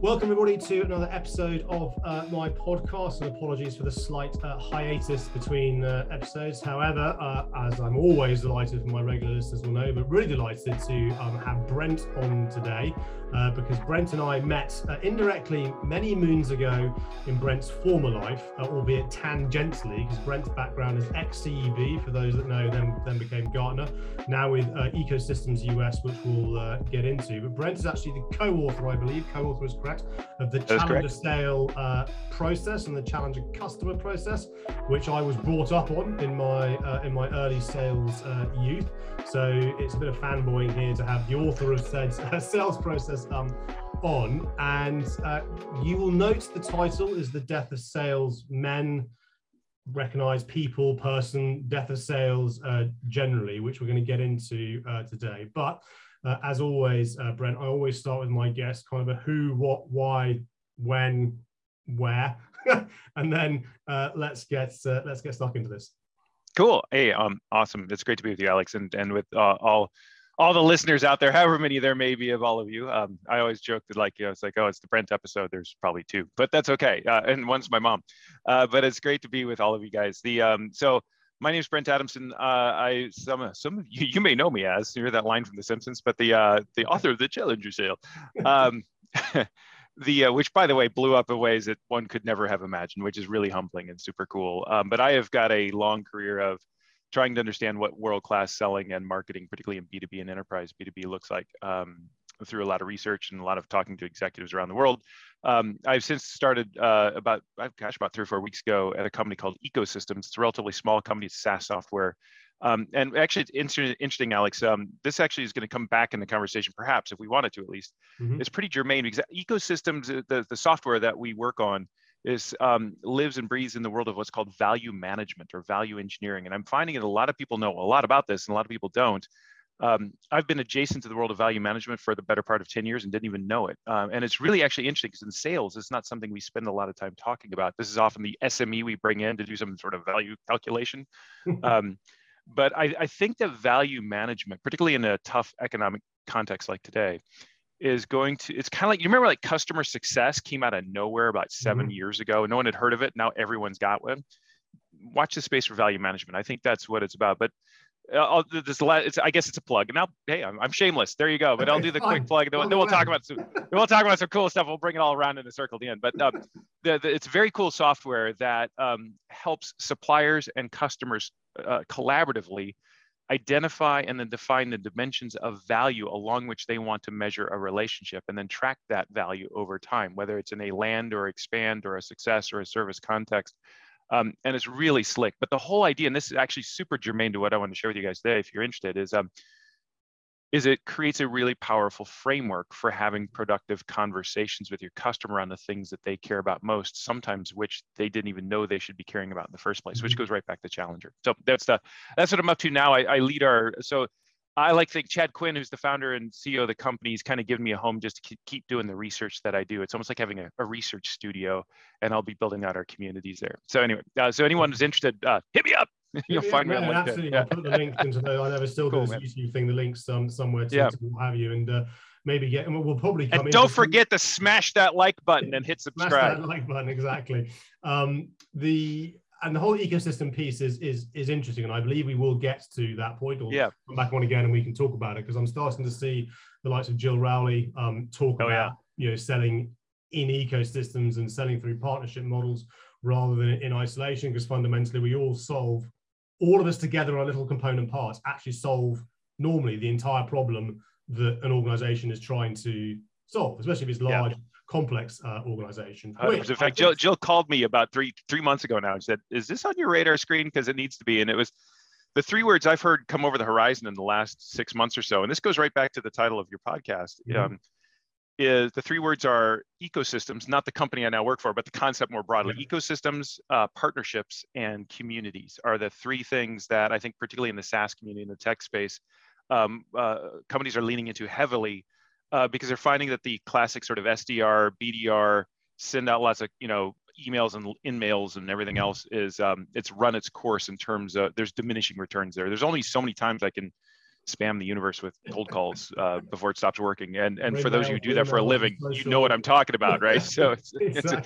Welcome, everybody, to another episode of uh, my podcast. And apologies for the slight uh, hiatus between uh, episodes. However, uh, as I'm always delighted, my regular listeners will know, but really delighted to um, have Brent on today uh, because Brent and I met uh, indirectly many moons ago in Brent's former life, albeit tangentially, because Brent's background is ex CEB, for those that know, then, then became Gartner, now with Ecosystems US, which we'll get into. But Brent is actually the co author, I believe, co author is correct, of the challenger sale uh, process and the challenger customer process, which I was brought up on in my uh, in my early sales uh, youth. So it's a bit of fanboying here to have the author of said sales process um, on, and uh, you will note the title is the death of sales men recognize people, person, death of sales uh, generally, which we're going to get into uh, today. But uh, as always, uh, Brent, I always start with my guests, kind of a who, what, why, when, where, and then uh, let's get uh, let's get stuck into this. Cool. Hey, um, awesome. It's great to be with you, Alex, and and with all all the listeners out there, however many there may be of all of you. Um, I always joke that like, you know, it's like, oh, it's the Brent episode. There's probably two, but that's okay. Uh, and one's my mom. Uh, but it's great to be with all of you guys. The um, so my name is Brent Adamson. Uh, I some some of you, you may know me as you hear that line from The Simpsons, but the uh, the author of the Challenger Sale, um, the uh, which by the way blew up in ways that one could never have imagined, which is really humbling and super cool. Um, but I have got a long career of trying to understand what world class selling and marketing, particularly in B two B and enterprise B two B, looks like. Um, through a lot of research and a lot of talking to executives around the world. Um, I've since started uh, about, gosh, about three or four weeks ago at a company called Ecosystems. It's a relatively small company, it's SaaS software. Um, and actually, it's interesting, interesting Alex. Um, this actually is going to come back in the conversation, perhaps, if we wanted to at least. Mm-hmm. It's pretty germane because ecosystems, uh, the, the software that we work on, is um, lives and breathes in the world of what's called value management or value engineering. And I'm finding that a lot of people know a lot about this, and a lot of people don't um, I've been adjacent to the world of value management for the better part of 10 years and didn't even know it. Um, and it's really actually interesting because in sales, it's not something we spend a lot of time talking about. This is often the SME we bring in to do some sort of value calculation. um, but I, I, think that value management, particularly in a tough economic context like today, is going to, it's kind of like, you remember like customer success came out of nowhere about 7 mm-hmm. years ago. No one had heard of it. Now everyone's got one. Watch the space for value management. I think that's what it's about. But uh, I'll this. It's, I guess it's a plug. And I'll, hey, I'm, I'm shameless. There you go. But I'll do the quick plug. Then, then we'll talk about some. we'll talk about some cool stuff. We'll bring it all around in a circle at the end. But um, the, the, it's very cool software that um, helps suppliers and customers uh, collaboratively identify and then define the dimensions of value along which they want to measure a relationship, and then track that value over time, whether it's in a land or expand or a success or a service context. Um, and it's really slick. But the whole idea, and this is actually super germane to what I want to share with you guys today, if you're interested, is um, is it creates a really powerful framework for having productive conversations with your customer on the things that they care about most, sometimes which they didn't even know they should be caring about in the first place, which mm-hmm. goes right back to Challenger. So that's the that's what I'm up to now. I, I lead our so I like to think Chad Quinn, who's the founder and CEO of the company, has kind of given me a home just to keep doing the research that I do. It's almost like having a, a research studio, and I'll be building out our communities there. So anyway, uh, so anyone who's interested, uh, hit me up. You'll yeah, find me on LinkedIn. Absolutely, yeah. I'll put the link into the. I never still cool, do this YouTube thing. The links um, somewhere to, yeah. to have you and. Uh, maybe get and we'll probably come and don't forget to smash that like button and hit subscribe smash that like button exactly um the and the whole ecosystem piece is is is interesting, and I believe we will get to that point. Or yeah. come back on again, and we can talk about it because I'm starting to see the likes of Jill Rowley um, talk oh, about yeah. you know selling in ecosystems and selling through partnership models rather than in isolation. Because fundamentally, we all solve all of us together on little component parts actually solve normally the entire problem that an organization is trying to solve, especially if it's large. Yeah complex uh, organization. Uh, in fact, Jill, Jill called me about three three months ago now and said, "Is this on your radar screen? Because it needs to be." And it was the three words I've heard come over the horizon in the last six months or so. And this goes right back to the title of your podcast. Mm-hmm. Um, is the three words are ecosystems, not the company I now work for, but the concept more broadly. Mm-hmm. Ecosystems, uh, partnerships, and communities are the three things that I think, particularly in the SaaS community, in the tech space, um, uh, companies are leaning into heavily uh, because they're finding that the classic sort of SDR, BDR, send out lots of you know emails and in mails and everything else is um, it's run its course in terms of there's diminishing returns there. There's only so many times I can spam the universe with cold calls uh, before it stops working. And and for those of you who do that for a living, you know what I'm talking about, right? So it's, it's a,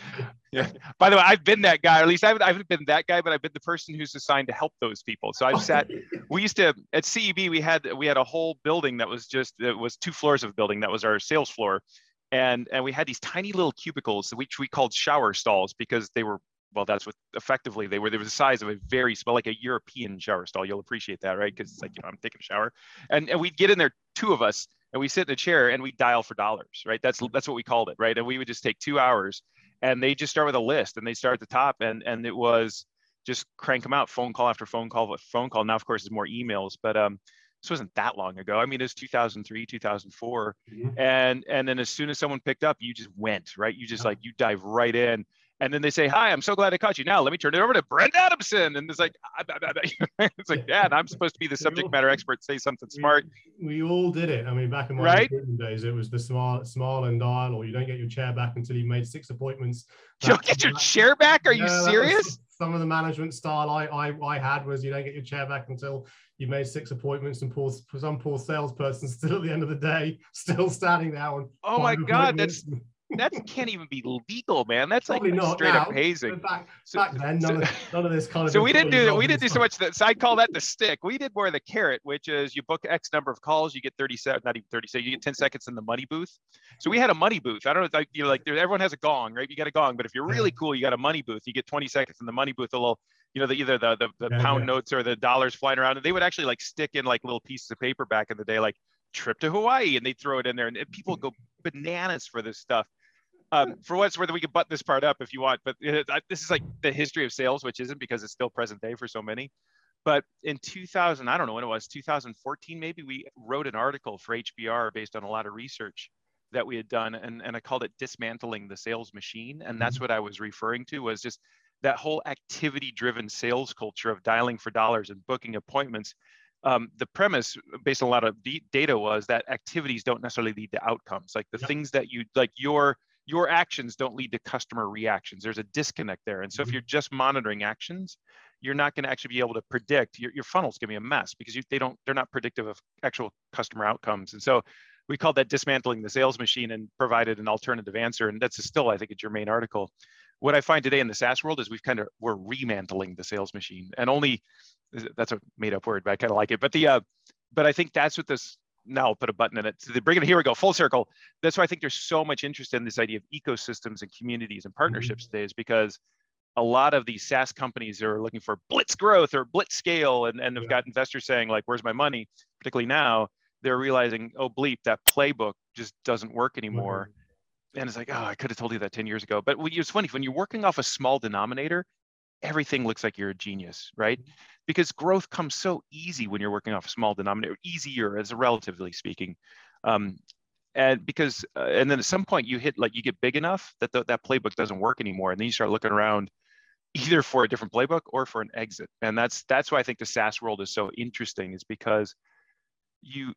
yeah. By the way, I've been that guy, or at least I haven't, I haven't been that guy, but I've been the person who's assigned to help those people. So I've sat. we used to at CEB, we had we had a whole building that was just it was two floors of a building that was our sales floor. And, and we had these tiny little cubicles which we called shower stalls because they were well, that's what effectively they were. They were the size of a very small, like a European shower stall. You'll appreciate that, right? Because it's like, you know, I'm taking a shower, and and we'd get in there, two of us, and we sit in a chair and we dial for dollars, right? That's that's what we called it, right? And we would just take two hours, and they just start with a list, and they start at the top, and and it was just crank them out, phone call after phone call, phone call. Now, of course, there's more emails, but um, this wasn't that long ago. I mean, it was 2003, 2004, mm-hmm. and and then as soon as someone picked up, you just went right. You just like you dive right in and then they say, "Hi, I'm so glad I caught you." Now let me turn it over to Brent Adamson, and it's like, it's like, yeah, and I'm supposed to be the subject matter expert. Say something smart. We, all did it. I mean, back in my right? days, it was the smile, smile and dial, or you don't get your chair back until you made six appointments. You don't get your chair back? Are you serious? Some of the management style I, I I had was you don't get your chair back until you made six appointments, and poor some poor salesperson still at the end of the day still standing there. On oh my god, that's that can't even be legal, man. That's Probably like straight now, up hazing. Back, so, back then, none, so, of, none of this kind of. So we didn't do that. we didn't do so much that. So I call that the stick. We did more of the carrot, which is you book X number of calls, you get 37, not even 30 seconds, you get 10 seconds in the money booth. So we had a money booth. I don't know, like you know, like everyone has a gong, right? You got a gong, but if you're really cool, you got a money booth. You get 20 seconds in the money booth. A little, you know, the either the the, the yeah, pound yeah. notes or the dollars flying around, and they would actually like stick in like little pieces of paper back in the day, like trip to Hawaii, and they throw it in there, and people go bananas for this stuff um, for what's worth, we can butt this part up if you want, but it, I, this is like the history of sales, which isn't because it's still present day for so many. But in 2000, I don't know when it was, 2014 maybe, we wrote an article for HBR based on a lot of research that we had done, and, and I called it dismantling the sales machine, and that's mm-hmm. what I was referring to was just that whole activity-driven sales culture of dialing for dollars and booking appointments. Um, the premise based on a lot of data was that activities don't necessarily lead to outcomes like the yep. things that you like your your actions don't lead to customer reactions. There's a disconnect there. And so if mm-hmm. you're just monitoring actions, you're not going to actually be able to predict your, your funnel's going to be a mess because you, they don't they're not predictive of actual customer outcomes. And so we called that dismantling the sales machine and provided an alternative answer. And that's still, I think, it's your main article. What I find today in the SaaS world is we've kind of we're remantling the sales machine, and only that's a made up word, but I kind of like it. But the uh, but I think that's what this now I'll put a button in it. So they bring it. Here we go. Full circle. That's why I think there's so much interest in this idea of ecosystems and communities and partnerships mm-hmm. today, is because a lot of these SaaS companies are looking for blitz growth or blitz scale, and and have yeah. got investors saying like, "Where's my money?" Particularly now, they're realizing, "Oh bleep, that playbook just doesn't work anymore." Mm-hmm. And it's like, "Oh, I could have told you that ten years ago." But it's funny when you're working off a small denominator, everything looks like you're a genius, right? Mm-hmm because growth comes so easy when you're working off a small denominator, easier as a relatively speaking. Um, and because, uh, and then at some point you hit like you get big enough that the, that playbook doesn't work anymore, and then you start looking around either for a different playbook or for an exit. And that's that's why I think the SaaS world is so interesting, is because you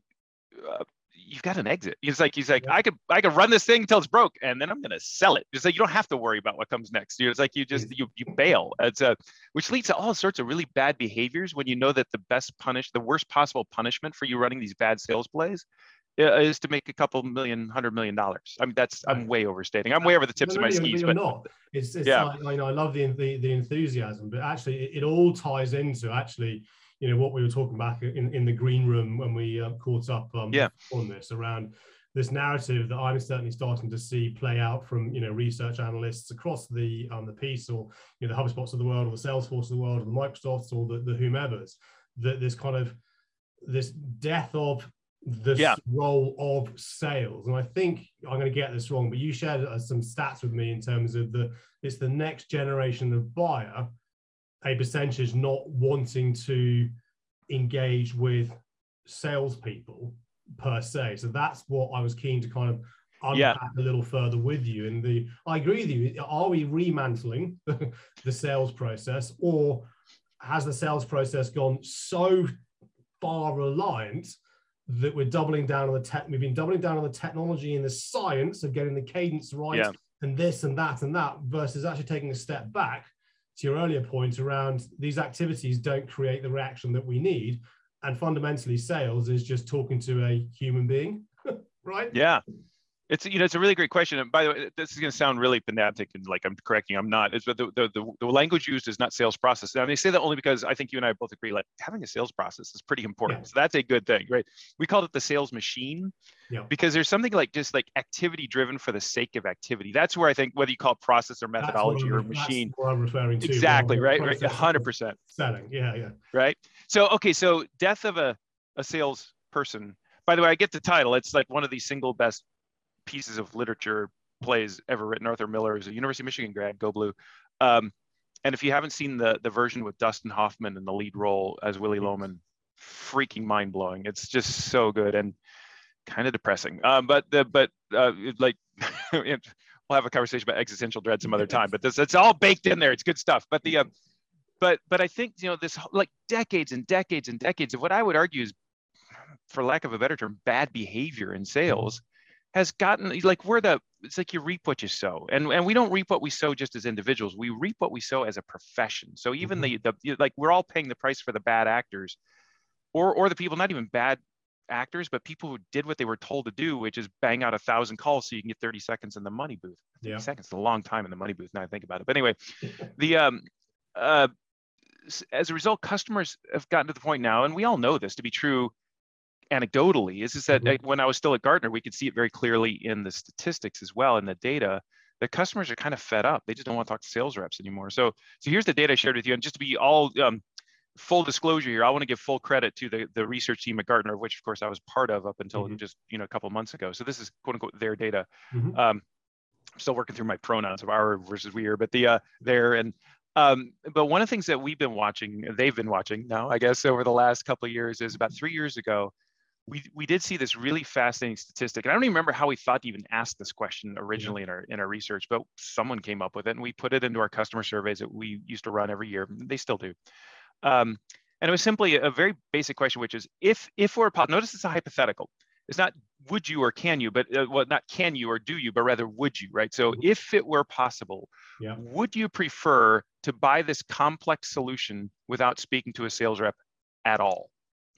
uh, you've got an exit. He's like, he's like, yeah. I could, I could run this thing until it's broke, and then I'm gonna sell it. It's like you don't have to worry about what comes next. It's like you just you you bail. It's a, which leads to all sorts of really bad behaviors when you know that the best punish, the worst possible punishment for you running these bad sales plays uh, is to make a couple million, hundred million dollars. I mean, that's I'm way overstating. I'm way over the tips no, no, of my skis. But, not. It's, it's yeah. Like, know, I love the, the the enthusiasm, but actually, it, it all ties into actually you know what we were talking back in, in the green room when we uh, caught up um, yeah. on this around this narrative that I'm certainly starting to see play out from you know research analysts across the um, the piece or you know the HubSpots of the world or the Salesforce of the world or the Microsofts or the, the whomever's that this kind of this death of the yeah. role of sales and I think I'm going to get this wrong but you shared uh, some stats with me in terms of the it's the next generation of buyer a percentage not wanting to engage with salespeople per se. So that's what I was keen to kind of unpack yeah. a little further with you. And the I agree with you. Are we remantling the sales process, or has the sales process gone so far reliant that we're doubling down on the tech? We've been doubling down on the technology and the science of getting the cadence right, yeah. and this and that and that, versus actually taking a step back to your earlier point around these activities don't create the reaction that we need and fundamentally, sales is just talking to a human being, right? Yeah, it's you know it's a really great question. And by the way, this is going to sound really pedantic and like I'm correcting. I'm not. It's but the, the, the, language used is not sales process. And I say that only because I think you and I both agree like having a sales process is pretty important. Yeah. So that's a good thing, right? We called it the sales machine yeah. because there's something like just like activity driven for the sake of activity. That's where I think whether you call it process or methodology or machine. What I'm referring to. Exactly right. Right. hundred percent. Selling. Yeah. Yeah. Right. So okay. So death of a a sales person. By the way, I get the title. It's like one of the single best pieces of literature plays ever written. Arthur Miller is a University of Michigan grad, go blue. Um, and if you haven't seen the the version with Dustin Hoffman in the lead role as Willy Loman, freaking mind blowing. It's just so good and kind of depressing. Um, but the but uh, like we'll have a conversation about existential dread some other time. But this it's all baked in there. It's good stuff. But the uh, but but I think you know this like decades and decades and decades of what I would argue is, for lack of a better term, bad behavior in sales has gotten like we're the it's like you reap what you sow. And and we don't reap what we sow just as individuals. We reap what we sow as a profession. So even mm-hmm. the the like we're all paying the price for the bad actors or or the people not even bad actors but people who did what they were told to do which is bang out a thousand calls so you can get 30 seconds in the money booth. 30 yeah. seconds is a long time in the money booth now i think about it. But anyway the um uh as a result customers have gotten to the point now and we all know this to be true anecdotally is, is that mm-hmm. when I was still at Gartner, we could see it very clearly in the statistics as well in the data that customers are kind of fed up. They just don't want to talk to sales reps anymore. So, so here's the data I shared with you. And just to be all um, full disclosure here, I want to give full credit to the, the research team at Gartner, which of course I was part of up until mm-hmm. just you know a couple months ago. So this is quote unquote their data. Mm-hmm. Um, I'm still working through my pronouns of our versus we are, but the uh, there and um, but one of the things that we've been watching, they've been watching now, I guess, over the last couple of years is about three years ago, we, we did see this really fascinating statistic. And I don't even remember how we thought to even ask this question originally in our in our research, but someone came up with it and we put it into our customer surveys that we used to run every year. They still do. Um, and it was simply a very basic question, which is if if we're a notice it's a hypothetical. It's not would you or can you, but uh, well, not can you or do you, but rather would you, right? So mm-hmm. if it were possible, yeah. would you prefer to buy this complex solution without speaking to a sales rep at all?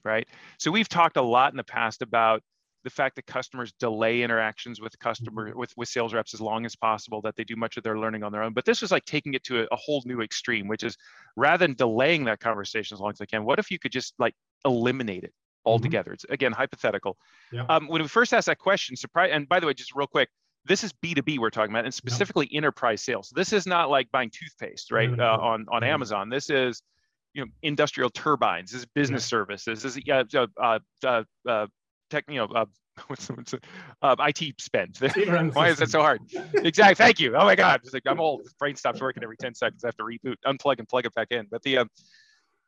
Right? So we've talked a lot in the past about the fact that customers delay interactions with customer mm-hmm. with, with sales reps as long as possible that they do much of their learning on their own but this was like taking it to a, a, whole new extreme which is rather than delaying that conversation as long as they can what if you could just like eliminate it mm-hmm. altogether mm-hmm. it's again hypothetical yeah. um, when we first asked that question surprise and by the way just real quick this is b2b we're talking about and specifically yeah. enterprise sales this is not like buying toothpaste right uh, on on amazon this is you know industrial turbines this is business yeah. services this is yeah uh, uh, uh, tech you know uh, what's, what's uh, IT spend. Why is that so hard? exactly. Thank you. Oh my God. Like, I'm old. This brain stops working every 10 seconds. I have to reboot, unplug, and plug it back in. But the, um,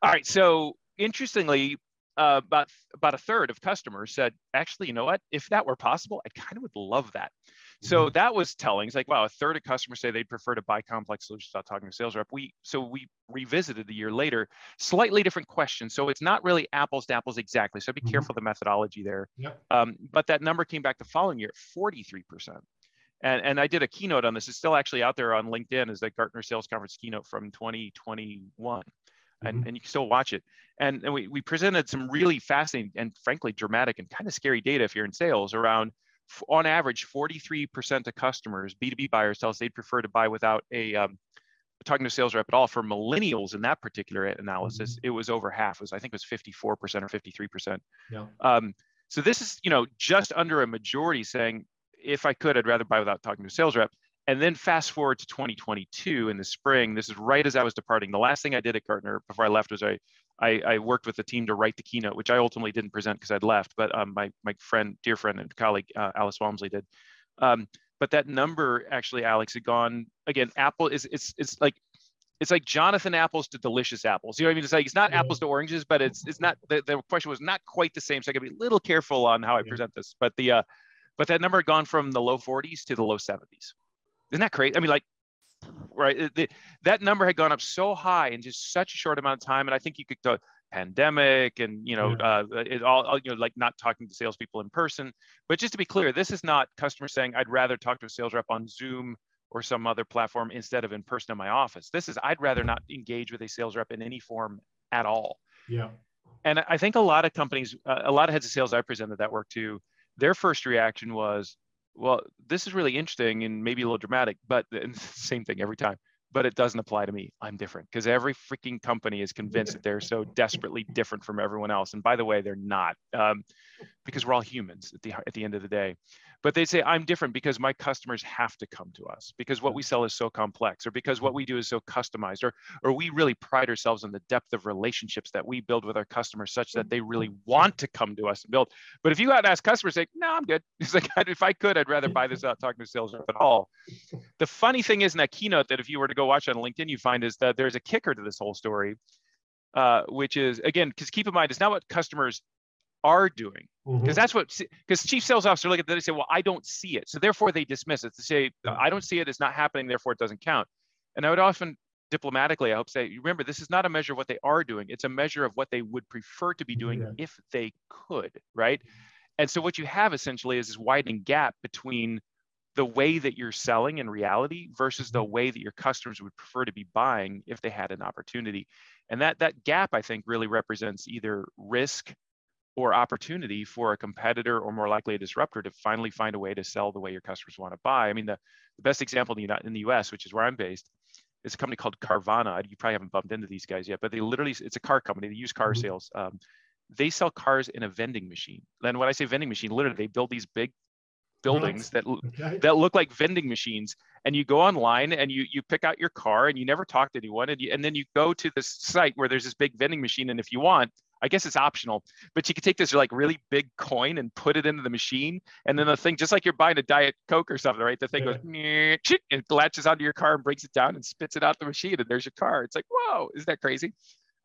all right. So interestingly, uh, about about a third of customers said, actually, you know what? If that were possible, I kind of would love that. So mm-hmm. that was telling. It's like, wow, a third of customers say they'd prefer to buy complex solutions without talking to a sales rep. We so we revisited the year later, slightly different question. So it's not really apples to apples exactly. So be mm-hmm. careful the methodology there. Yep. Um, but that number came back the following year, 43%. And, and I did a keynote on this. It's still actually out there on LinkedIn as the Gartner Sales Conference keynote from 2021. And, mm-hmm. and you can still watch it. And, and we, we presented some really fascinating and frankly dramatic and kind of scary data if you're in sales around on average, 43% of customers, B2B buyers, tell us they'd prefer to buy without a um, talking to a sales rep at all. For millennials in that particular analysis, mm-hmm. it was over half. It was I think it was 54% or 53%. Yeah. Um, so this is you know just under a majority saying if I could, I'd rather buy without talking to a sales rep. And then fast forward to 2022 in the spring. This is right as I was departing. The last thing I did at Gartner before I left was I I, I, worked with the team to write the keynote, which I ultimately didn't present because I'd left, but um, my, my friend, dear friend and colleague, uh, Alice Walmsley did. Um, but that number actually, Alex, had gone, again, Apple is, it's, it's like, it's like Jonathan apples to delicious apples. You know what I mean? It's like, it's not yeah. apples to oranges, but it's, it's not, the, the question was not quite the same. So I gotta be a little careful on how I yeah. present this, but the, uh, but that number had gone from the low 40s to the low 70s. Isn't that crazy? I mean, like right? The, that number had gone up so high in just such a short amount of time, and I think you could go pandemic and you know yeah. uh, it all you know like not talking to salespeople in person. But just to be clear, this is not customers saying I'd rather talk to a sales rep on Zoom or some other platform instead of in person in my office. This is I'd rather not engage with a sales rep in any form at all. Yeah. and I think a lot of companies, uh, a lot of heads of sales I presented that work to, their first reaction was, well, this is really interesting and maybe a little dramatic, but the same thing every time. But it doesn't apply to me. I'm different because every freaking company is convinced that they're so desperately different from everyone else. And by the way, they're not, um, because we're all humans at the at the end of the day but they say i'm different because my customers have to come to us because what we sell is so complex or because what we do is so customized or or we really pride ourselves on the depth of relationships that we build with our customers such that they really want to come to us and build. But if you got and ask customers say no i'm good. It's like if i could i'd rather buy this without talking to sales rep at all. The funny thing is in that keynote that if you were to go watch on linkedin you find is that there's a kicker to this whole story uh, which is again because keep in mind it's not what customers are doing because mm-hmm. that's what because chief sales officer look at that they say well i don't see it so therefore they dismiss it to say i don't see it it's not happening therefore it doesn't count and i would often diplomatically i hope say remember this is not a measure of what they are doing it's a measure of what they would prefer to be doing yeah. if they could right and so what you have essentially is this widening gap between the way that you're selling in reality versus the mm-hmm. way that your customers would prefer to be buying if they had an opportunity and that that gap i think really represents either risk or opportunity for a competitor or more likely a disruptor to finally find a way to sell the way your customers want to buy. I mean, the, the best example in the, in the US, which is where I'm based, is a company called Carvana. You probably haven't bumped into these guys yet, but they literally, it's a car company. They use car mm-hmm. sales. Um, they sell cars in a vending machine. And when I say vending machine, literally they build these big buildings that okay. that look like vending machines and you go online and you you pick out your car and you never talk to anyone and you, and then you go to this site where there's this big vending machine and if you want I guess it's optional, but you could take this like really big coin and put it into the machine, and then the thing, just like you're buying a diet coke or something, right? The thing yeah. goes, it latches onto your car and breaks it down and spits it out the machine, and there's your car. It's like, whoa, is that crazy?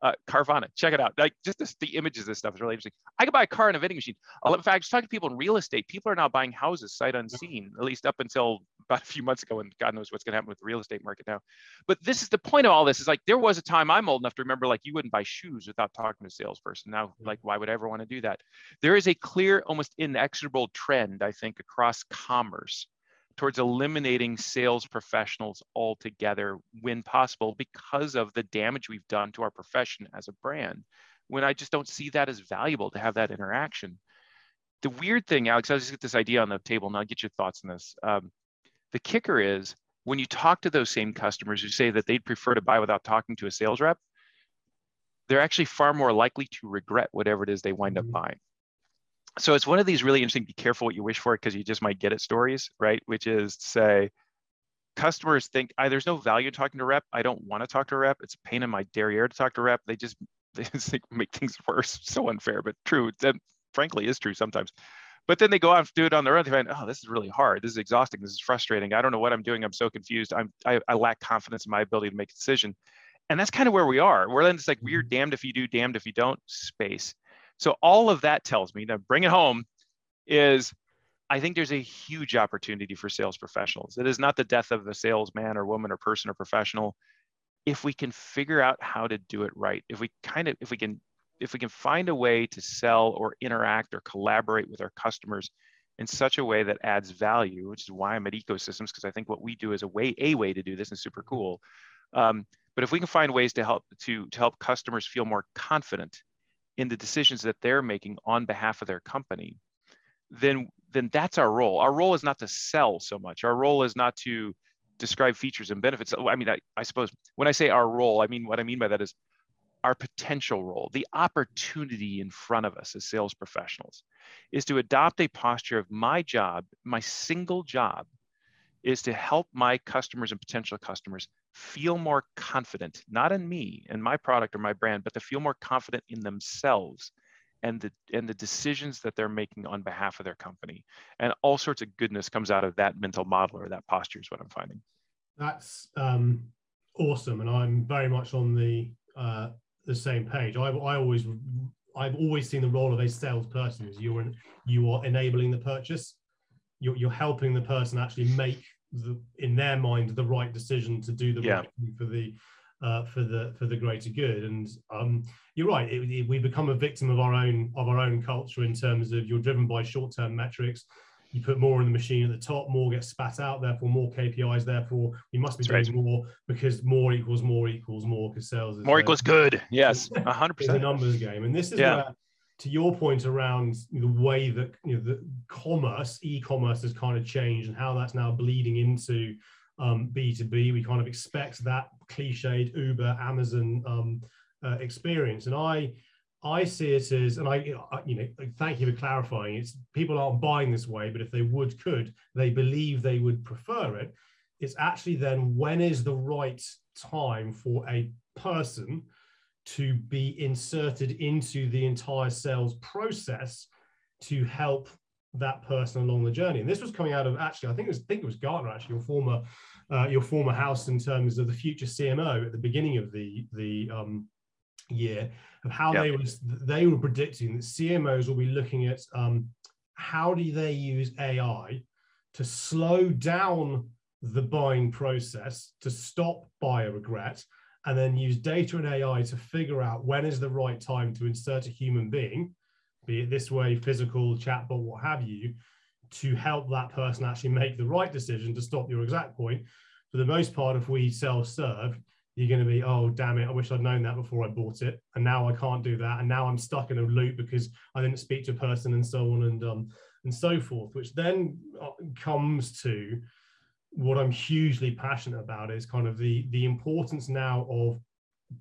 uh, Carvana. Check it out. Like just this, the images of this stuff is really interesting. I could buy a car in a vending machine. In fact, I was talking to people in real estate. People are now buying houses sight unseen, at least up until about a few months ago, and God knows what's going to happen with the real estate market now. But this is the point of all this is like there was a time I'm old enough to remember like you wouldn't buy shoes without talking to a salesperson. Now, like why would I ever want to do that? There is a clear, almost inexorable trend, I think, across commerce towards eliminating sales professionals altogether when possible because of the damage we've done to our profession as a brand when i just don't see that as valuable to have that interaction the weird thing alex i'll just get this idea on the table and i'll get your thoughts on this um, the kicker is when you talk to those same customers who say that they'd prefer to buy without talking to a sales rep they're actually far more likely to regret whatever it is they wind up mm-hmm. buying. So it's one of these really interesting be careful what you wish for because you just might get it stories right? Which is to say customers think I, there's no value talking to rep. I don't want to talk to a rep. It's a pain in my derriere to talk to a rep. They just they just make things worse. So unfair but true. That frankly is true sometimes but then they go out and do it on their own they find oh this is really hard. This is exhausting. This is frustrating. I don't know what i'm doing. I'm so confused. I'm i, I lack confidence in my ability to make a decision. And that's kind of where we are. We're then it's like we're mm-hmm. damned if you do damned if you don't space. So all of that tells me to bring it home is I think there's a huge opportunity for sales professionals. It is not the death of a salesman or woman or person or professional. If we can figure out how to do it right, if we kind of if we can if we can find a way to sell or interact or collaborate with our customers in such a way that adds value, which is why I'm at ecosystems because I think what we do is a way a way to do this is super cool. Um, but if we can find ways to help to to help customers feel more confident in the decisions that they're making on behalf of their company, then then that's our role. Our role is not to sell so much. Our role is not to describe features and benefits. I mean, I, I suppose when I say our role, I mean what I mean by that is our potential role, the opportunity in front of us as sales professionals is to adopt a posture of my job, my single job is to help my customers and potential customers feel more confident, not in me and my product or my brand, but to feel more confident in themselves and the and the decisions that they're making on behalf of their company. And all sorts of goodness comes out of that mental model or that posture is what I'm finding. That's um, awesome, and I'm very much on the uh, the same page. I, I always I've always seen the role of a salesperson is you're you are enabling the purchase. You're, you're helping the person actually make the, in their mind the right decision to do the yeah. right thing for the uh, for the for the greater good. And um, you're right, it, it, we become a victim of our own of our own culture in terms of you're driven by short term metrics. You put more in the machine at the top, more gets spat out, therefore more KPIs, therefore we must be That's doing right. more because more equals more equals more because sales is more equals good. Yes, hundred percent. It's a numbers game, and this is yeah. where, to your point around the way that you know the commerce, e-commerce has kind of changed, and how that's now bleeding into um, B2B. We kind of expect that cliched Uber, Amazon um, uh, experience, and I I see it as, and I, you know, thank you for clarifying. It's people aren't buying this way, but if they would, could they believe they would prefer it? It's actually then when is the right time for a person to be inserted into the entire sales process to help that person along the journey. And this was coming out of actually, I think it was, I think it was Gartner actually, your former, uh, your former house in terms of the future CMO at the beginning of the the um, year of how yep. they was they were predicting that CMOs will be looking at um, how do they use AI to slow down the buying process to stop buyer regret and then use data and AI to figure out when is the right time to insert a human being, be it this way, physical, chatbot, what have you, to help that person actually make the right decision to stop your exact point. For the most part, if we self-serve, you're going to be, oh, damn it, I wish I'd known that before I bought it. And now I can't do that. And now I'm stuck in a loop because I didn't speak to a person and so on and, um, and so forth, which then uh, comes to what I'm hugely passionate about is kind of the, the importance now of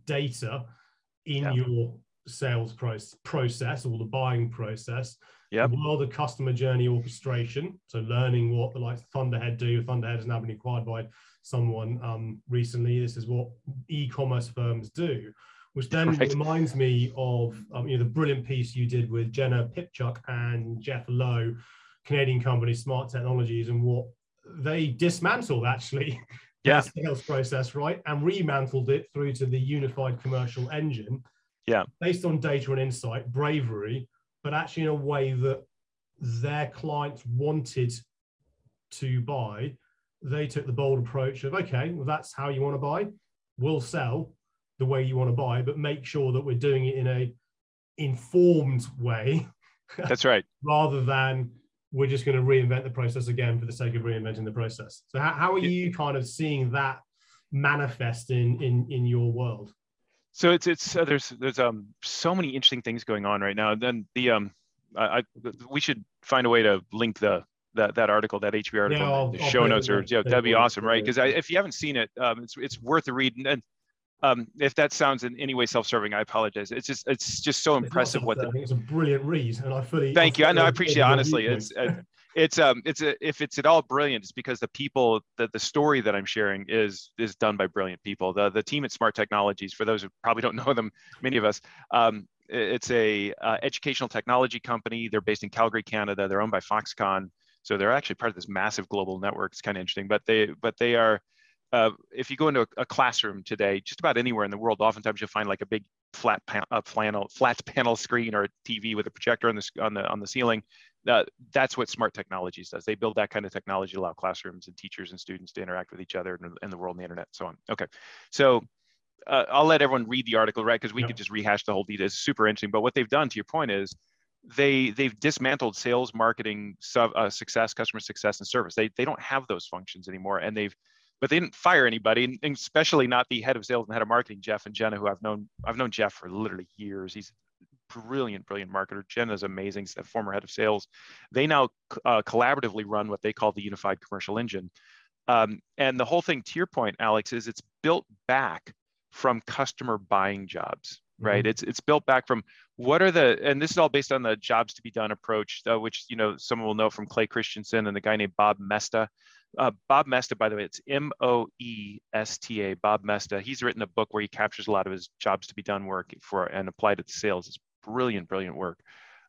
data in yeah. your sales process, process or the buying process. Yeah. Well, the customer journey orchestration. So learning what the like Thunderhead do. Thunderhead has now been acquired by someone um, recently. This is what e-commerce firms do, which then right. reminds me of um, you know the brilliant piece you did with Jenna Pipchuk and Jeff Lowe, Canadian company Smart Technologies, and what they dismantled actually. Yeah. the sales process, right? And remantled it through to the unified commercial engine. Yeah. Based on data and insight, bravery, but actually in a way that their clients wanted to buy they took the bold approach of okay, well, that's how you want to buy. We'll sell the way you want to buy, but make sure that we're doing it in a informed way. That's right. rather than we're just going to reinvent the process again for the sake of reinventing the process. So how, how are you kind of seeing that manifest in in in your world? So it's it's uh, there's there's um so many interesting things going on right now. And then the um I, I we should find a way to link the that that article, that HBR article, yeah, I'll, the I'll show notes, or yeah, that'd be awesome, right? Because if you haven't seen it, um, it's it's worth a read. And um, if that sounds in any way self-serving, I apologize. It's just it's just so impressive what the. It's a brilliant read, and I fully. Thank I you. I know. I appreciate it. Honestly, it's. Uh, it's um it's a if it's at all brilliant it's because the people that the story that i'm sharing is is done by brilliant people the the team at smart technologies for those who probably don't know them many of us um it's a uh, educational technology company they're based in calgary canada they're owned by foxconn so they're actually part of this massive global network. It's kind of interesting, but they but they are. Uh, if you go into a, a, classroom today, just about anywhere in the world, oftentimes you'll find like a big flat pan, a flannel, flat panel screen or a TV with a projector on the on the on the ceiling. Uh, that's what smart technologies does. They build that kind of technology to allow classrooms and teachers and students to interact with each other and, and the world and the internet, and so on. Okay, so uh, I'll let everyone read the article, right? Because we could just rehash the whole detail. It's super interesting. But what they've done, to your point, is they they've dismantled sales, marketing, sub, uh, success, customer success, and service. They they don't have those functions anymore, and they've but they didn't fire anybody, and especially not the head of sales and head of marketing, Jeff and Jenna, who I've known. I've known Jeff for literally years. He's brilliant, brilliant marketer. Jenna's amazing, former head of sales. They now uh, collaboratively run what they call the unified commercial engine. Um, and the whole thing, to your point, Alex, is it's built back from customer buying jobs right mm-hmm. it's it's built back from what are the and this is all based on the jobs to be done approach uh, which you know someone will know from clay christensen and the guy named bob moesta uh, bob moesta by the way it's m-o-e-s-t-a bob moesta he's written a book where he captures a lot of his jobs to be done work for and applied it to sales. It's brilliant brilliant work.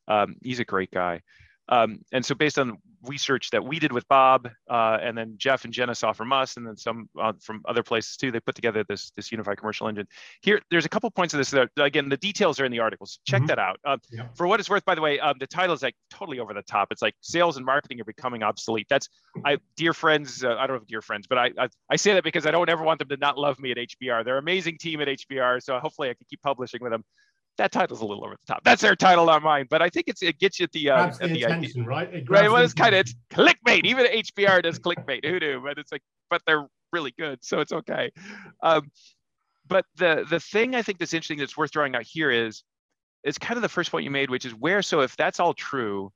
Um, he's a great guy um, and so based on research that we did with Bob, uh, and then Jeff and Jenna saw from us, and then some uh, from other places too, they put together this this unified commercial engine. Here, there's a couple points of this. That, again, the details are in the articles. Check mm-hmm. that out. Um, yeah. For what it's worth, by the way, um, the title is like totally over the top. It's like sales and marketing are becoming obsolete. That's I, dear friends. Uh, I don't have dear friends, but I, I, I say that because I don't ever want them to not love me at HBR. They're an amazing team at HBR, so hopefully I can keep publishing with them. That title's a little over the top. That's their title, not mine. But I think it's it gets you the uh, the the attention, idea. right? It Right. Well, it's kind of it's clickbait. Even HBR does clickbait. Who knew? But it's like, but they're really good, so it's okay. Um, but the the thing I think that's interesting that's worth drawing out here is it's kind of the first point you made, which is where. So if that's all true,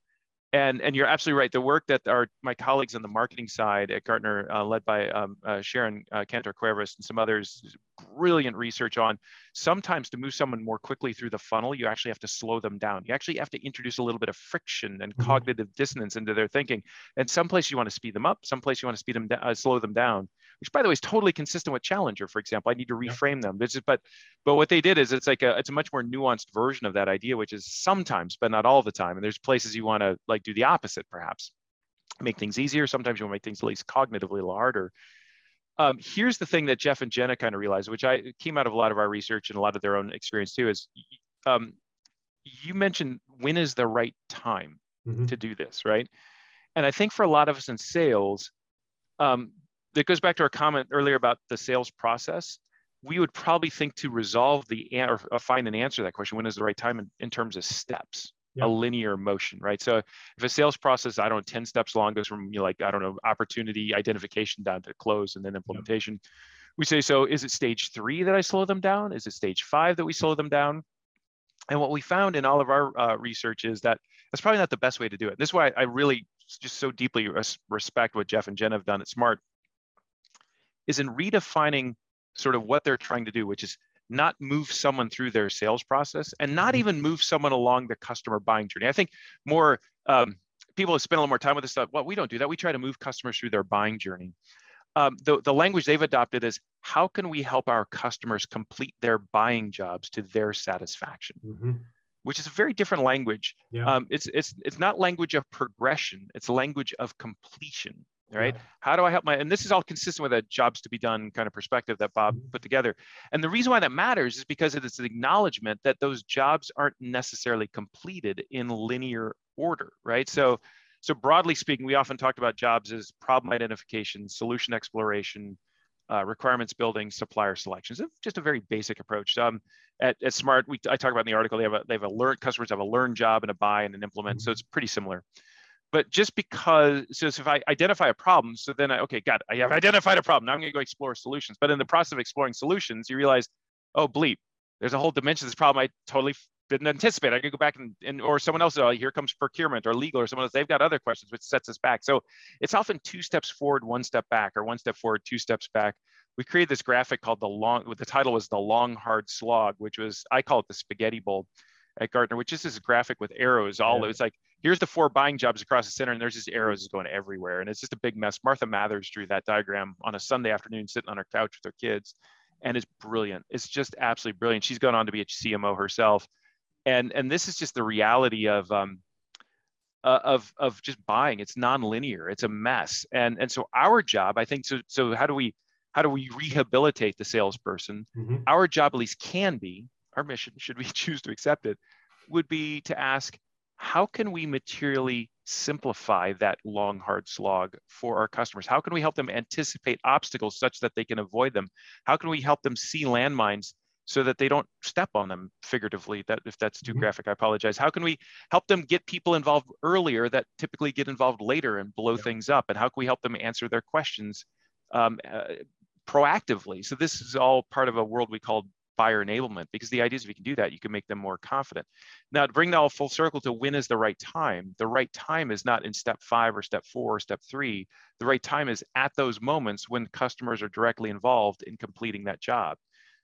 and and you're absolutely right. The work that our my colleagues on the marketing side at Gartner, uh, led by um, uh, Sharon uh, Cantor Cuevas and some others, brilliant research on. Sometimes to move someone more quickly through the funnel, you actually have to slow them down. You actually have to introduce a little bit of friction and Mhm. cognitive dissonance into their thinking. And some place you want to speed them up, some place you want to speed them down, uh, slow them down. Which, by the way, is totally consistent with Challenger, for example. I need to reframe them. This is, but but what they did is it's like a it's a much more nuanced version of that idea, which is sometimes, but not all the time. And there's places you want to like do the opposite, perhaps make things easier. Sometimes you want to make things at least cognitively a little harder. Um, here's the thing that Jeff and Jenna kind of realized, which I came out of a lot of our research and a lot of their own experience too, is um, you mentioned when is the right time Mhm. to do this, right? And I think for a lot of us in sales, um, that goes back to our comment earlier about the sales process. We would probably think to resolve the or find an answer to that question. When is the right time in, in terms of steps? Yeah. A linear motion, right? So if a sales process, I don't know, 10 steps long goes from you know, like, I don't know, opportunity identification down to close and then implementation. We say, so is it stage three that I slow them down? Is it stage five that we slow them down? And what we found in all of our uh, research is that that's probably not the best way to do it. This is why I really just so deeply res- respect what Jeff and Jen have done at Smart is in redefining sort of what they're trying to do, which is not move someone through their sales process and not Mhm. even move someone along the customer buying journey. I think more um, people have spent a little more time with this stuff. Well, we don't do that. We try to move customers through their buying journey. Um, the, the language they've adopted is how can we help our customers complete their buying jobs to their satisfaction? Mhm. which is a very different language. Yeah. Um, it's it's it's not language of progression; it's language of completion. Right? Yeah. How do I help my? And this is all consistent with a jobs to be done kind of perspective that Bob Mhm. put together. And the reason why that matters is because it is an acknowledgement that those jobs aren't necessarily completed in linear order. Right? So. So broadly speaking, we often talked about jobs as problem identification, solution exploration, uh, requirements building, supplier selections. It's just a very basic approach. Um, at, at Smart, we I talk about in the article they have a they have a learn customers have a learn job and a buy and an implement, so it's pretty similar. But just because so if I identify a problem, so then I okay, it. I have identified a problem. Now I'm going to go explore solutions. But in the process of exploring solutions, you realize, oh bleep, there's a whole dimension of this problem I totally didn't anticipate. I could go back and, and or someone else, oh, here comes procurement or legal or someone else. They've got other questions, which sets us back. So it's often two steps forward, one step back, or one step forward, two steps back. We created this graphic called the long. The title was the long hard slog, which was I call it the spaghetti bowl at Gartner, which is this graphic with arrows. All Yeah. it's like here's the four buying jobs across the center, and there's just arrows going everywhere, and it's just a big mess. Martha Mathers drew that diagram on a Sunday afternoon, sitting on her couch with her kids, and it's brilliant. It's just absolutely brilliant. She's gone on to be a CMO herself, and and this is just the reality of um, uh, of of just buying. It's nonlinear. It's a mess, and and so our job, I think, so so how do we how do we rehabilitate the salesperson? Mhm. Our job, at least, can be our mission. Should we choose to accept it, would be to ask, how can we materially simplify that long hard slog for our customers? How can we help them anticipate obstacles such that they can avoid them? How can we help them see landmines? So that they don't step on them figuratively. That if that's too Mhm. graphic, I apologize. How can we help them get people involved earlier that typically get involved later and blow Yeah. things up? And how can we help them answer their questions um, uh, proactively? So this is all part of a world we call buyer enablement because the idea is if you can do that, you can make them more confident. Now, to bring that all full circle to when is the right time, the right time is not in step five or step four or step three. The right time is at those moments when customers are directly involved in completing that job.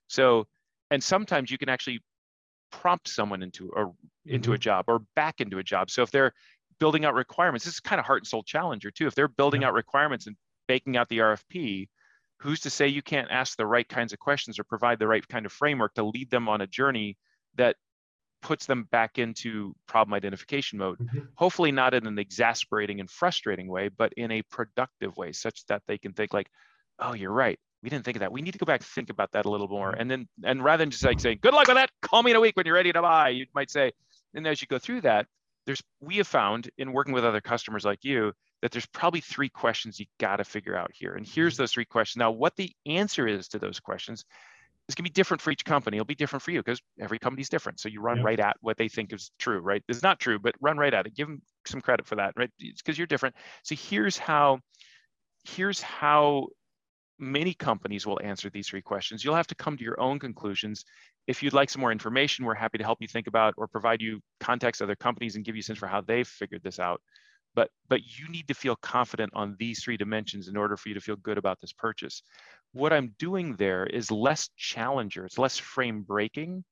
So, and sometimes you can actually prompt someone into a into a mm-hmm. job or back into a job. So if they're building out requirements, this is kind of heart and soul challenger too. If they're building Yeah. out requirements and baking out the RFP, who's to say you can't ask the right kinds of questions or provide the right kind of framework to lead them on a journey that puts them back into problem identification mode? Mhm. Hopefully not in an exasperating and frustrating way, but in a productive way, such that they can think like, oh, you're right. We didn't think of that. We need to go back and think about that a little more. And then, and rather than just like saying, good luck with that, call me in a week when you're ready to buy, you might say, and as you go through that, there's, we have found in working with other customers like you, that there's probably three questions you got to figure out here. And here's mm-hmm. those three questions. Now, what the answer is to those questions is going to be different for each company. It'll be different for you because every company's different. So you run right at what they think is true, right? It's not true, but run right at it. Give them some credit for that, right? It's because you're different. So here's how, here's how many companies will answer these three questions. You'll have to come to your own conclusions. If you'd like some more information, we're happy to help you think about or provide you context other companies and give you a sense for how they've figured this out. But, but you need to feel confident on these three dimensions in order for you to feel good about this purchase. What I'm doing there is less challenger, it's less frame breaking.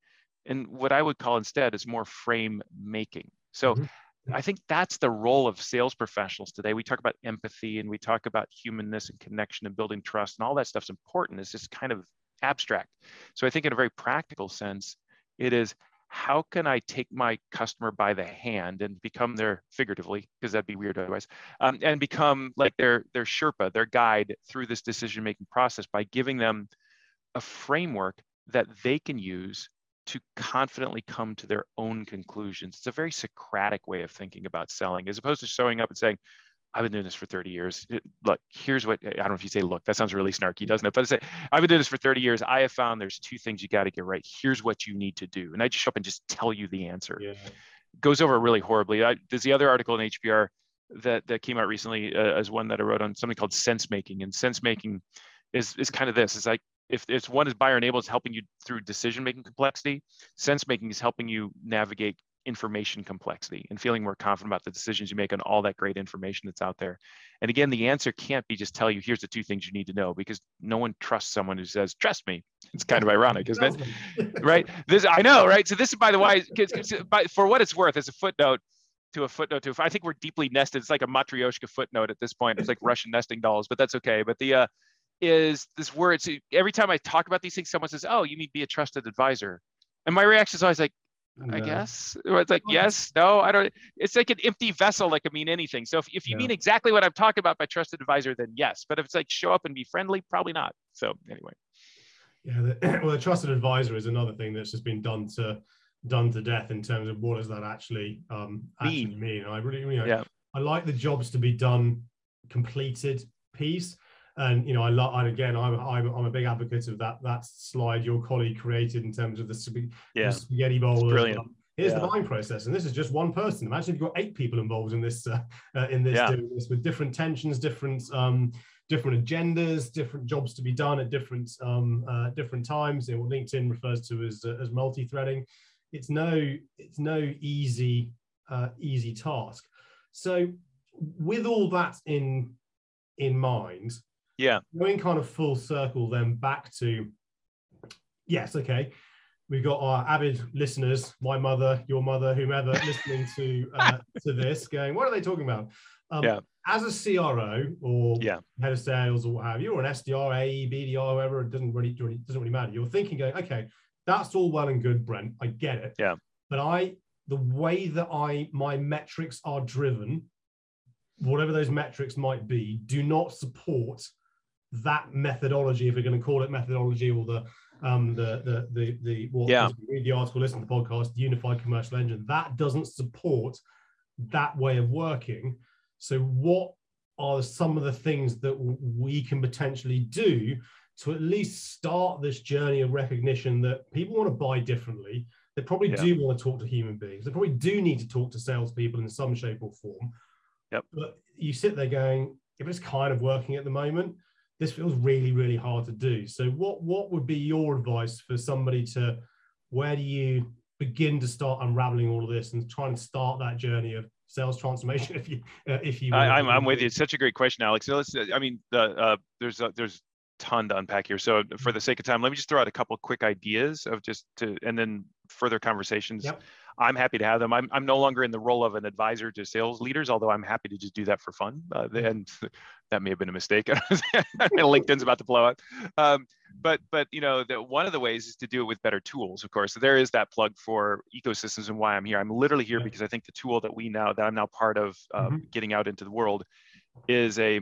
And what I would call instead is more frame making. So mm-hmm. I think that's the role of sales professionals today. We talk about empathy and we talk about humanness and connection and building trust and all that stuff's important. It's just kind of abstract. So I think in a very practical sense, it is how can I take my customer by the hand and become their figuratively, because that'd be weird otherwise, um, and become like their their Sherpa, their guide through this decision-making process by giving them a framework that they can use to confidently come to their own conclusions. It's a very Socratic way of thinking about selling, as opposed to showing up and saying, I've been doing this for 30 years. Look, here's what I don't know if you say, look, that sounds really snarky, doesn't it? But I say, I've been doing this for 30 years. I have found there's two things you got to get right. Here's what you need to do. And I just show up and just tell you the answer. Yeah. Goes over really horribly. I, there's the other article in HBR that, that came out recently uh, as one that I wrote on something called sense making. And sense making is, is kind of this. It's like if it's one is buyer enabled, it's helping you through decision making complexity. Sense making is helping you navigate information complexity and feeling more confident about the decisions you make on all that great information that's out there. And again, the answer can't be just tell you here's the two things you need to know because no one trusts someone who says trust me. It's kind of ironic, isn't it? right? This I know, right? So this is by the way, for what it's worth, as a footnote to a footnote to I think we're deeply nested. It's like a matryoshka footnote at this point. It's like Russian nesting dolls, but that's okay. But the uh, is this word. So every time I talk about these things, someone says, "Oh, you mean be a trusted advisor," and my reaction is always like, "I guess." Or it's like, "Yes, no, I don't." It's like an empty vessel that can mean anything. So if, if you yeah. mean exactly what I'm talking about by trusted advisor, then yes. But if it's like show up and be friendly, probably not. So anyway. Yeah, the, well, a trusted advisor is another thing that's just been done to done to death in terms of what does that actually um actually mean. mean. I really, you know, yeah. I like the jobs to be done completed piece and you know, I love, and again, I'm, I'm, I'm a big advocate of that that slide your colleague created in terms of the, sp- yeah. the spaghetti bowl. brilliant. Um, here's yeah. the buying process, and this is just one person. Imagine if you've got eight people involved in this, uh, uh, in this, yeah. doing this with different tensions, different, um, different agendas, different jobs to be done at different, um, uh, different times. You know, what LinkedIn refers to as uh, as multi-threading. It's no, it's no easy, uh, easy task. So, with all that in in mind, yeah. Going kind of full circle then back to yes, okay. We've got our avid listeners, my mother, your mother, whomever, listening to uh, to this, going, what are they talking about? Um, yeah. As a CRO or yeah. head of sales or what have you, or an SDR, AE, BDR, whoever, it doesn't really, doesn't really matter. You're thinking, going, okay, that's all well and good, Brent. I get it. Yeah. But I, the way that I my metrics are driven, whatever those metrics might be, do not support that methodology, if we're going to call it methodology, or the um, the the the the what yeah. read the article, listen to the podcast, unified commercial engine, that doesn't support that way of working. So, what are some of the things that we can potentially do to at least start this journey of recognition that people want to buy differently? They probably yeah. do want to talk to human beings. They probably do need to talk to salespeople in some shape or form. Yep. But you sit there going, if it's kind of working at the moment, this feels really really hard to do. So what what would be your advice for somebody to where do you begin to start unraveling all of this and try and start that journey of sales transformation if you uh, if you I, am I'm, I'm with you. It's such a great question alex. So let's i mean the uh, there's a, there's ton to unpack here. So for the sake of time let me just throw out a couple quick ideas of just to and then further conversations yep. I'm happy to have them. I'm, I'm no longer in the role of an advisor to sales leaders, although I'm happy to just do that for fun. Uh, mm-hmm. and that may have been a mistake. LinkedIn's about to blow up. Um, but but you know that one of the ways is to do it with better tools. Of course, so there is that plug for ecosystems and why I'm here. I'm literally here because I think the tool that we now that I'm now part of um, mm-hmm. getting out into the world is a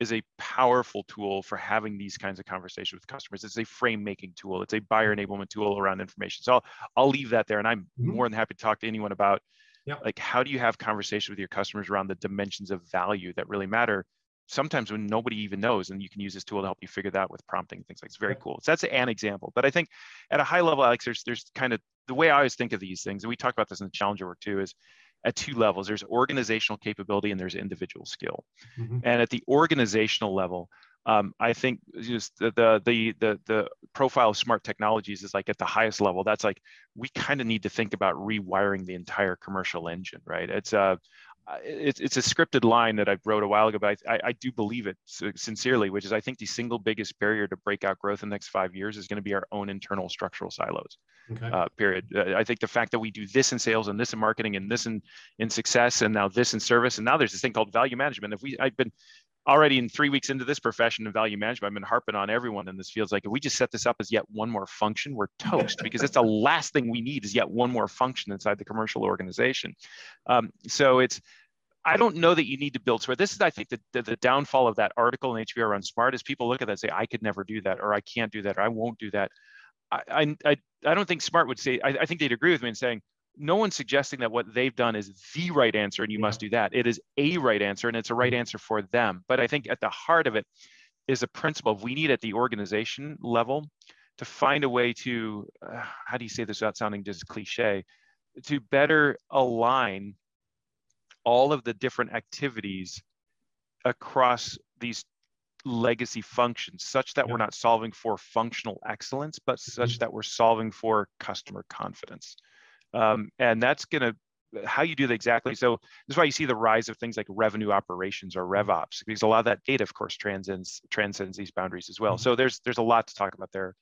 is a powerful tool for having these kinds of conversations with customers. It's a frame making tool. It's a buyer enablement tool around information. So I'll, I'll leave that there. And I'm mm-hmm. more than happy to talk to anyone about yep. like how do you have conversation with your customers around the dimensions of value that really matter sometimes when nobody even knows and you can use this tool to help you figure that out with prompting things like it's very cool so that's an example but i think at a high level alex there's there's kind of the way i always think of these things and we talk about this in the challenger work too is at two levels there's organizational capability and there's individual skill mm-hmm. and at the organizational level um, I think just the, the, the the the profile of smart technologies is like at the highest level. That's like we kind of need to think about rewiring the entire commercial engine, right? It's uh, it's, it's a scripted line that I wrote a while ago, but I, I do believe it sincerely, which is I think the single biggest barrier to breakout growth in the next five years is going to be our own internal structural silos. Okay. Uh, period. Uh, I think the fact that we do this in sales and this in marketing and this in in success and now this in service and now there's this thing called value management. If we, I've been already in three weeks into this profession of value management, I've been harping on everyone in this field. It's like if we just set this up as yet one more function, we're toast because it's the last thing we need is yet one more function inside the commercial organization. Um, so it's I don't know that you need to build smart. This is, I think, the, the, the, downfall of that article in HBR on smart is people look at that and say, I could never do that, or I can't do that, or I won't do that. I, I, I don't think smart would say, I, I think they'd agree with me in saying, no one's suggesting that what they've done is the right answer and you yeah. must do that. It is a right answer and it's a right mm-hmm. answer for them. But I think at the heart of it is a principle of we need at the organization level to find a way to, uh, how do you say this without sounding just cliche, to better align all of the different activities across these legacy functions such that yeah. we're not solving for functional excellence, but such mm-hmm. that we're solving for customer confidence. Um, and that's going to how you do that exactly. So this is why you see the rise of things like revenue operations or. RevOps, because a lot of that data, of course, transcends transcends these boundaries as well. Mm-hmm. So there's there's a lot to talk about there.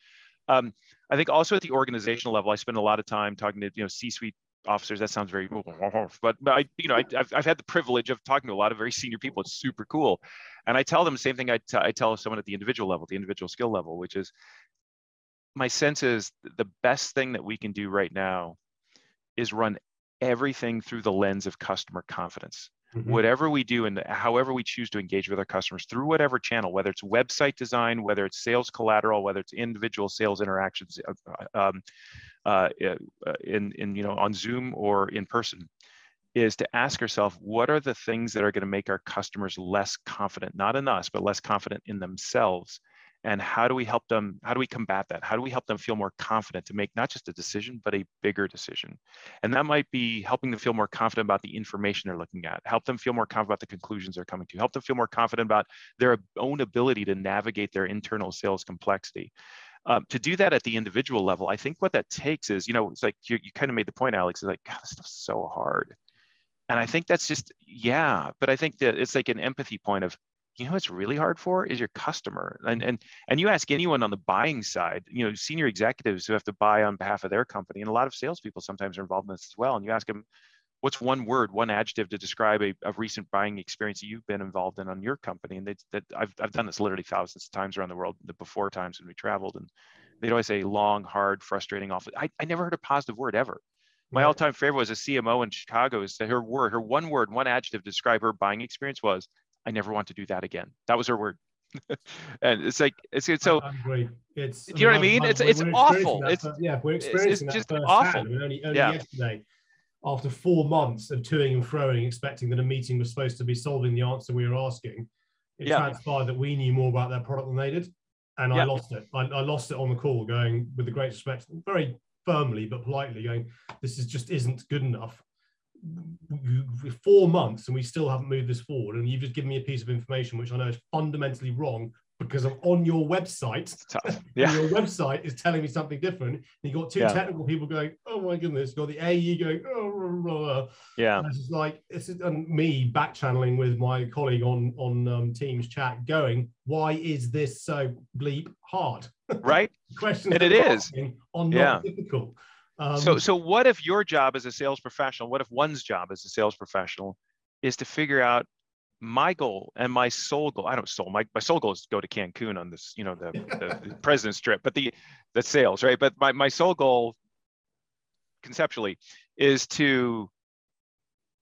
Um, I think also at the organizational level, I spend a lot of time talking to you know C-suite officers. That sounds very, but, but I you know I, have I've had the privilege of talking to a lot of very senior people. It's super cool, and I tell them the same thing I, t- I tell someone at the individual level, the individual skill level, which is my sense is the best thing that we can do right now is run everything through the lens of customer confidence. Mm-hmm. Whatever we do and however we choose to engage with our customers through whatever channel, whether it's website design, whether it's sales collateral, whether it's individual sales interactions uh, um, uh, uh, in, in, you know, on Zoom or in person, is to ask ourselves what are the things that are going to make our customers less confident, not in us, but less confident in themselves and how do we help them how do we combat that? How do we help them feel more confident to make not just a decision but a bigger decision? And that might be helping them feel more confident about the information they're looking at help them feel more confident about the conclusions they're coming to help them feel more confident about their own ability to navigate their internal sales complexity. Um, to do that at the individual level i think what that takes is you know it's like you, you kind of made the point alex is like god this stuff's so hard. And i think that's just yeah but i think that it's like an empathy point of you know what's really hard for is your customer and mm-hmm. and and you ask anyone on the buying side you know senior executives who have to buy on behalf of their company and a lot of salespeople sometimes are involved in this as well and you ask them what's one word one adjective to describe a, a recent buying experience that you've been involved in on your company? And they, that I've, I've done this literally thousands of times around the world the before times when we traveled and they'd always say long hard frustrating awful. I, I never heard a positive word ever. My all-time favorite was a CMO in Chicago. Is that her word, her one word, one adjective to describe her buying experience was I never want to do that again. That was her word. and it's like it's, it's so. It's do you know what I mean? It's it's awful. It's yeah, we're experiencing it's, it's just awful. I mean, only only yeah. yesterday, after four months of toing and froing, expecting that a meeting was supposed to be solving the answer we were asking, it yeah. transpired that we knew more about their product than they did, and yeah. I lost it. I, I lost it on the call, going with the greatest respect, very firmly but politely, going, "This is just isn't good enough." Four months and we still haven't moved this forward and you've just given me a piece of information which i know is fundamentally wrong because I'm on your website. Yeah. your website is telling me something different. And you got two yeah. technical people going, "Oh my goodness!" You got the AE going, "Oh." Blah, blah. Yeah. And it's like it's and me back channeling with my colleague on on um, Teams chat, going, "Why is this so bleep hard?" Right. Questions and it is are not yeah. difficult. Um, so, so what if your job as a sales professional, what if one's job as a sales professional is to figure out my goal and my sole goal, I don't soul, my, my sole goal is to go to Cancun on this, you know, the, the, the president's trip, but the, the sales, right? But my, my sole goal conceptually is to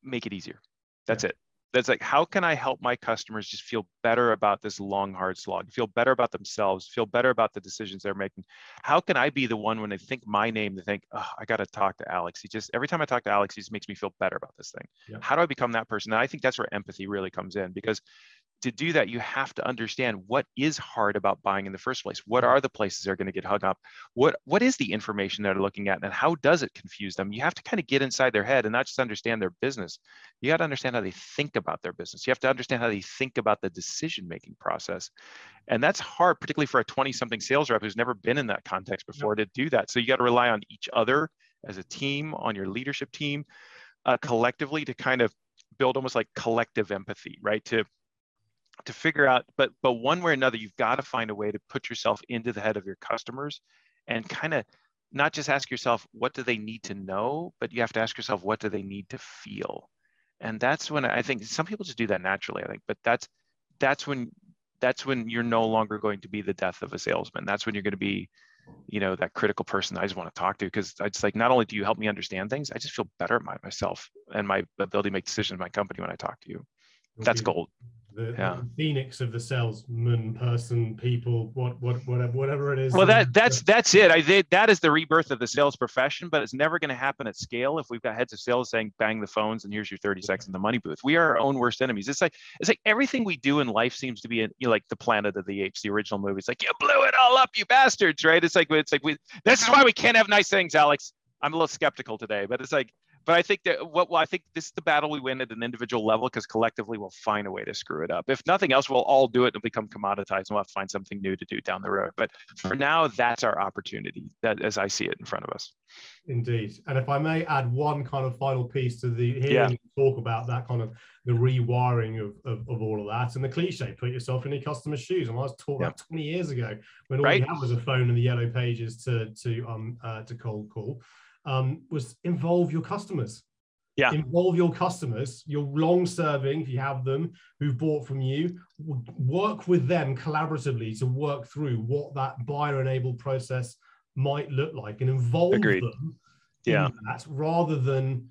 make it easier. That's yeah. it that's like how can i help my customers just feel better about this long hard slog feel better about themselves feel better about the decisions they're making? How can i be the one when they think my name to think oh, i got to talk to alex. He just every time i talk to alex he just makes me feel better about this thing. Yeah. how do i become that person? And i think that's where empathy really comes in because to do that, you have to understand what is hard about buying in the first place. What are the places they're going to get hung up? What what is the information they're looking at, and how does it confuse them? You have to kind of get inside their head and not just understand their business. You got to understand how they think about their business. You have to understand how they think about the decision making process, and that's hard, particularly for a 20 something sales rep who's never been in that context before to do that. So you got to rely on each other as a team, on your leadership team, uh, collectively to kind of build almost like collective empathy, right? To to figure out but but one way or another you've got to find a way to put yourself into the head of your customers and kind of not just ask yourself what do they need to know but you have to ask yourself what do they need to feel? And that's when i think some people just do that naturally i think but that's that's when that's when you're no longer going to be the death of a salesman. That's when you're going to be you know that critical person i just want to talk to because it's like not only do you help me understand things i just feel better about myself and my ability to make decisions in my company when i talk to you. That's gold the, yeah. the, phoenix of the salesman person people what what whatever whatever it is. Well that that's that's it. I think that is the rebirth of the sales profession but it's never going to happen at scale if we've got heads of sales saying bang the phones and here's your 30 seconds in the money booth. We are our own worst enemies. It's like it's like everything we do in life seems to be in you know, like the planet of the apes the original movie. It's like you blew it all up you bastards right? It's like it's like we this is why we can't have nice things alex. I'm a little skeptical today but it's like but I think that what well, I think this is the battle we win at an individual level because collectively we'll find a way to screw it up. If nothing else, we'll all do it and become commoditized and we'll have to find something new to do down the road. But for now, that's our opportunity that as I see it in front of us. Indeed. And if I may add one kind of final piece to the hearing yeah. talk about that kind of the rewiring of, of, of, all of that and the cliche, put yourself in your customer's shoes. And I was taught yeah. that 20 years ago when all right. you had was a phone and the yellow pages to to um uh, to cold call um, was involve your customers. Yeah. Involve your customers, your long serving, if you have them, who've bought from you, work with them collaboratively to work through what that buyer enabled process might look like and involve Agreed. them yeah. that rather than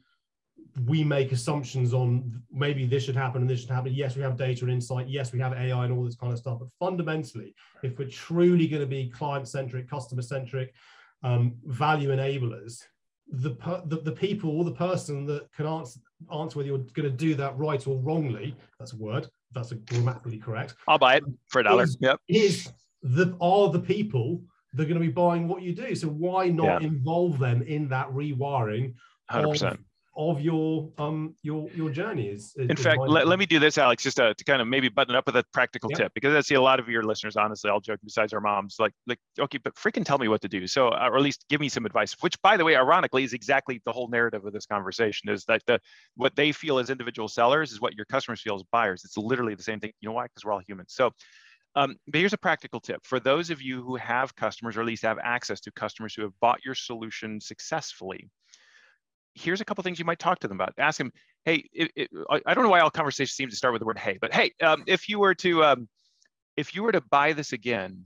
we make assumptions on maybe this should happen and this should happen. Yes, we have data and insight. Yes, we have AI and all this kind of stuff. But fundamentally, if we're truly going to be client centric, customer centric, um, value enablers, the, the, the people or the person that can answer answer whether you're going to do that right or wrongly that's a word that's a grammatically correct. I'll buy it for a dollar. Yep. is the are the people that are going to be buying what you do. So why not yeah. involve them in that rewiring 100% of of your um your your journey is, in fact let, let me do this alex just to, to kind of maybe button up with a practical yeah. tip because i see a lot of your listeners honestly i'll joke besides our moms like like okay but freaking tell me what to do. So uh, or at least give me some advice which by the way ironically is exactly the whole narrative of this conversation is that the what they feel as individual sellers is what your customers feel as buyers. It's literally the same thing. You know why? Because we're all humans. So um, but here's a practical tip. For those of you who have customers or at least have access to customers who have bought your solution successfully here's a couple things you might talk to them about. Ask them, hey, it, it, I don't know why all conversations seem to start with the word hey, but hey, um, if you were to um, if you were to buy this again,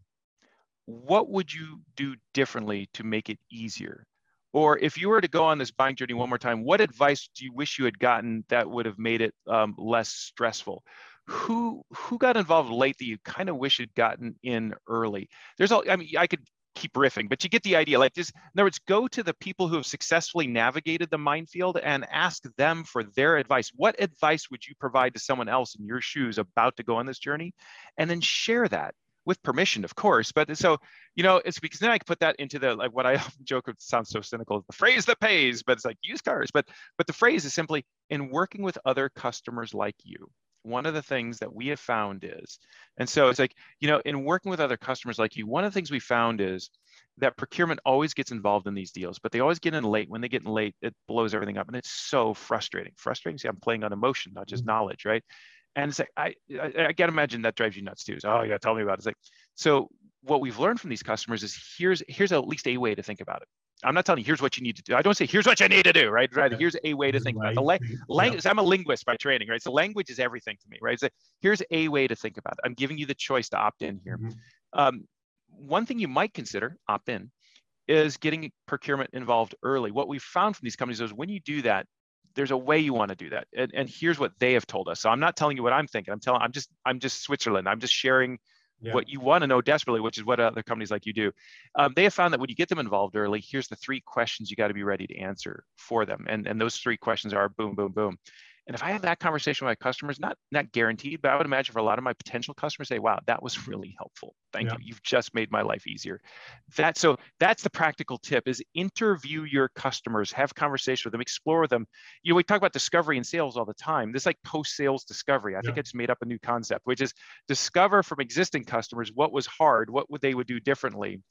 what would you do differently to make it easier? Or if you were to go on this buying journey one more time, what advice do you wish you had gotten that would have made it um, less stressful? Who who got involved late that you kind of wish had gotten in early? There's all I mean, I could keep riffing, but you get the idea. Like this, in other words, go to the people who have successfully navigated the minefield and ask them for their advice. What advice would you provide to someone else in your shoes about to go on this journey? And then share that with permission, of course. But so, you know, it's because then I can put that into the like what I often joke it sounds so cynical, the phrase that pays, but it's like used cars. But but the phrase is simply in working with other customers like you one of the things that we have found is, and so it's like, you know, in working with other customers like you, one of the things we found is that procurement always gets involved in these deals, but they always get in late. When they get in late, it blows everything up. And it's so frustrating. Frustrating. See, I'm playing on emotion, not just mm-hmm. knowledge, right? And it's like, I, I, I can't imagine that drives you nuts too. So, oh, yeah, tell me about it. It's like, so what we've learned from these customers is here's here's at least a way to think about it. I'm not telling you here's what you need to do. I don't say here's what you need to do, right? Right. Here's a way to think about it. The la- language. Yeah. I'm a linguist by training, right? So language is everything to me, right? So here's a way to think about it. I'm giving you the choice to opt in here. Mm-hmm. Um, one thing you might consider opt in is getting procurement involved early. What we've found from these companies is when you do that, there's a way you want to do that, and, and here's what they have told us. So I'm not telling you what I'm thinking. I'm telling. I'm just. I'm just Switzerland. I'm just sharing yeah. what you want to know desperately, which is what other companies like you do. Um, they have found that when you get them involved early, here's the three questions you got to be ready to answer for them. And, and those three questions are boom, boom, boom. And if I have that conversation with my customers, not not guaranteed, but I would imagine for a lot of my potential customers, say, "Wow, that was really helpful. Thank yeah. you. You've just made my life easier." That so that's the practical tip: is interview your customers, have conversation with them, explore with them. You know, we talk about discovery and sales all the time. This like post-sales discovery. I yeah. think I just made up a new concept, which is discover from existing customers what was hard, what would they would do differently,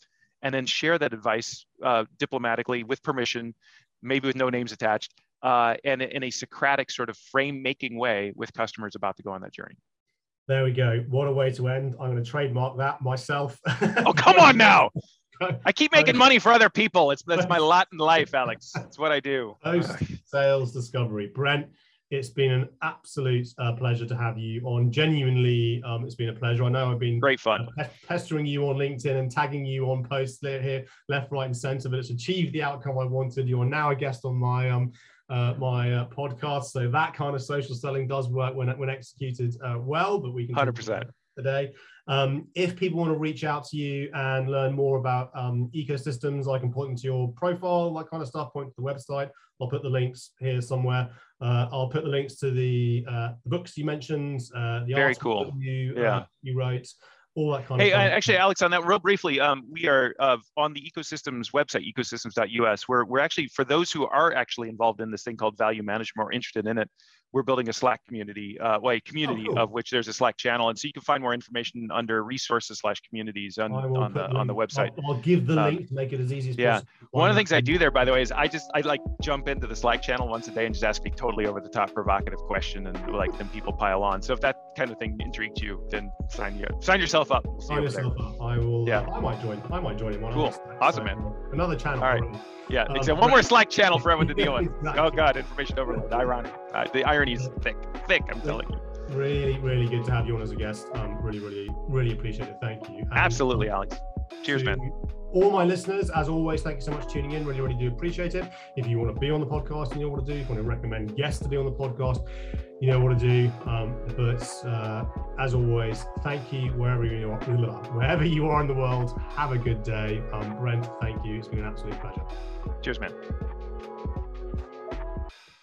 and then share that advice uh, diplomatically with permission, maybe with no names attached uh, and in a Socratic sort of frame making way with customers about to go on that journey. There we go. What a way to end. I'm going to trademark that myself. oh, come on now. I keep making money for other people. It's that's my lot in life, Alex. It's what I do. Post sales discovery. Brent, it's been an absolute uh, pleasure to have you on. Genuinely, um, it's been a pleasure. I know I've been great fun uh, pestering you on LinkedIn and tagging you on posts here, left, right, and center, but it's achieved the outcome I wanted. You are now a guest on my um, uh, my uh, podcast. So that kind of social selling does work when when executed uh, well, but we can hundred percent today. Um, if people want to reach out to you and learn more about um, ecosystems, I can point them to your profile, that kind of stuff. Point to the website. I'll put the links here somewhere. Uh, I'll put the links to the, uh, the books you mentioned, uh, the very cool you yeah. you wrote all that kind hey, of Hey, actually, Alex, on that real briefly, um, we are uh, on the ecosystems website, ecosystems.us. We're, we're actually, for those who are actually involved in this thing called value management or interested in it, we're building a Slack community, uh, well, a community oh, cool. of which there's a Slack channel, and so you can find more information under resources slash communities on, on the on the website. I'll, I'll give the um, link to make it as easy as yeah. possible. One of the things I do there, by the way, is I just I like jump into the Slack channel once a day and just ask a totally over the top provocative question, and like then people pile on. So if that kind of thing intrigues you, then sign you sign yourself up. We'll sign yourself there. up. I will. Yeah. Uh, I might join. I might join in one. Cool. Awesome, so, man. Another channel. All right. Yeah, um, exactly. One more Slack channel for everyone to deal with. exactly. Oh God, information overload. Ironic. Uh, the irony is thick, thick. I'm telling you. Really, really good to have you on as a guest. Um, really, really, really appreciate it. Thank you. And Absolutely, Alex. Cheers, man. All my listeners, as always, thank you so much for tuning in. Really, really do appreciate it. If you want to be on the podcast, and you know what to do. If you want to recommend guests to be on the podcast, you know what to do. Um, but uh, as always, thank you wherever you are, wherever you are in the world. Have a good day. Um, Brent, thank you. It's been an absolute pleasure. Cheers, man.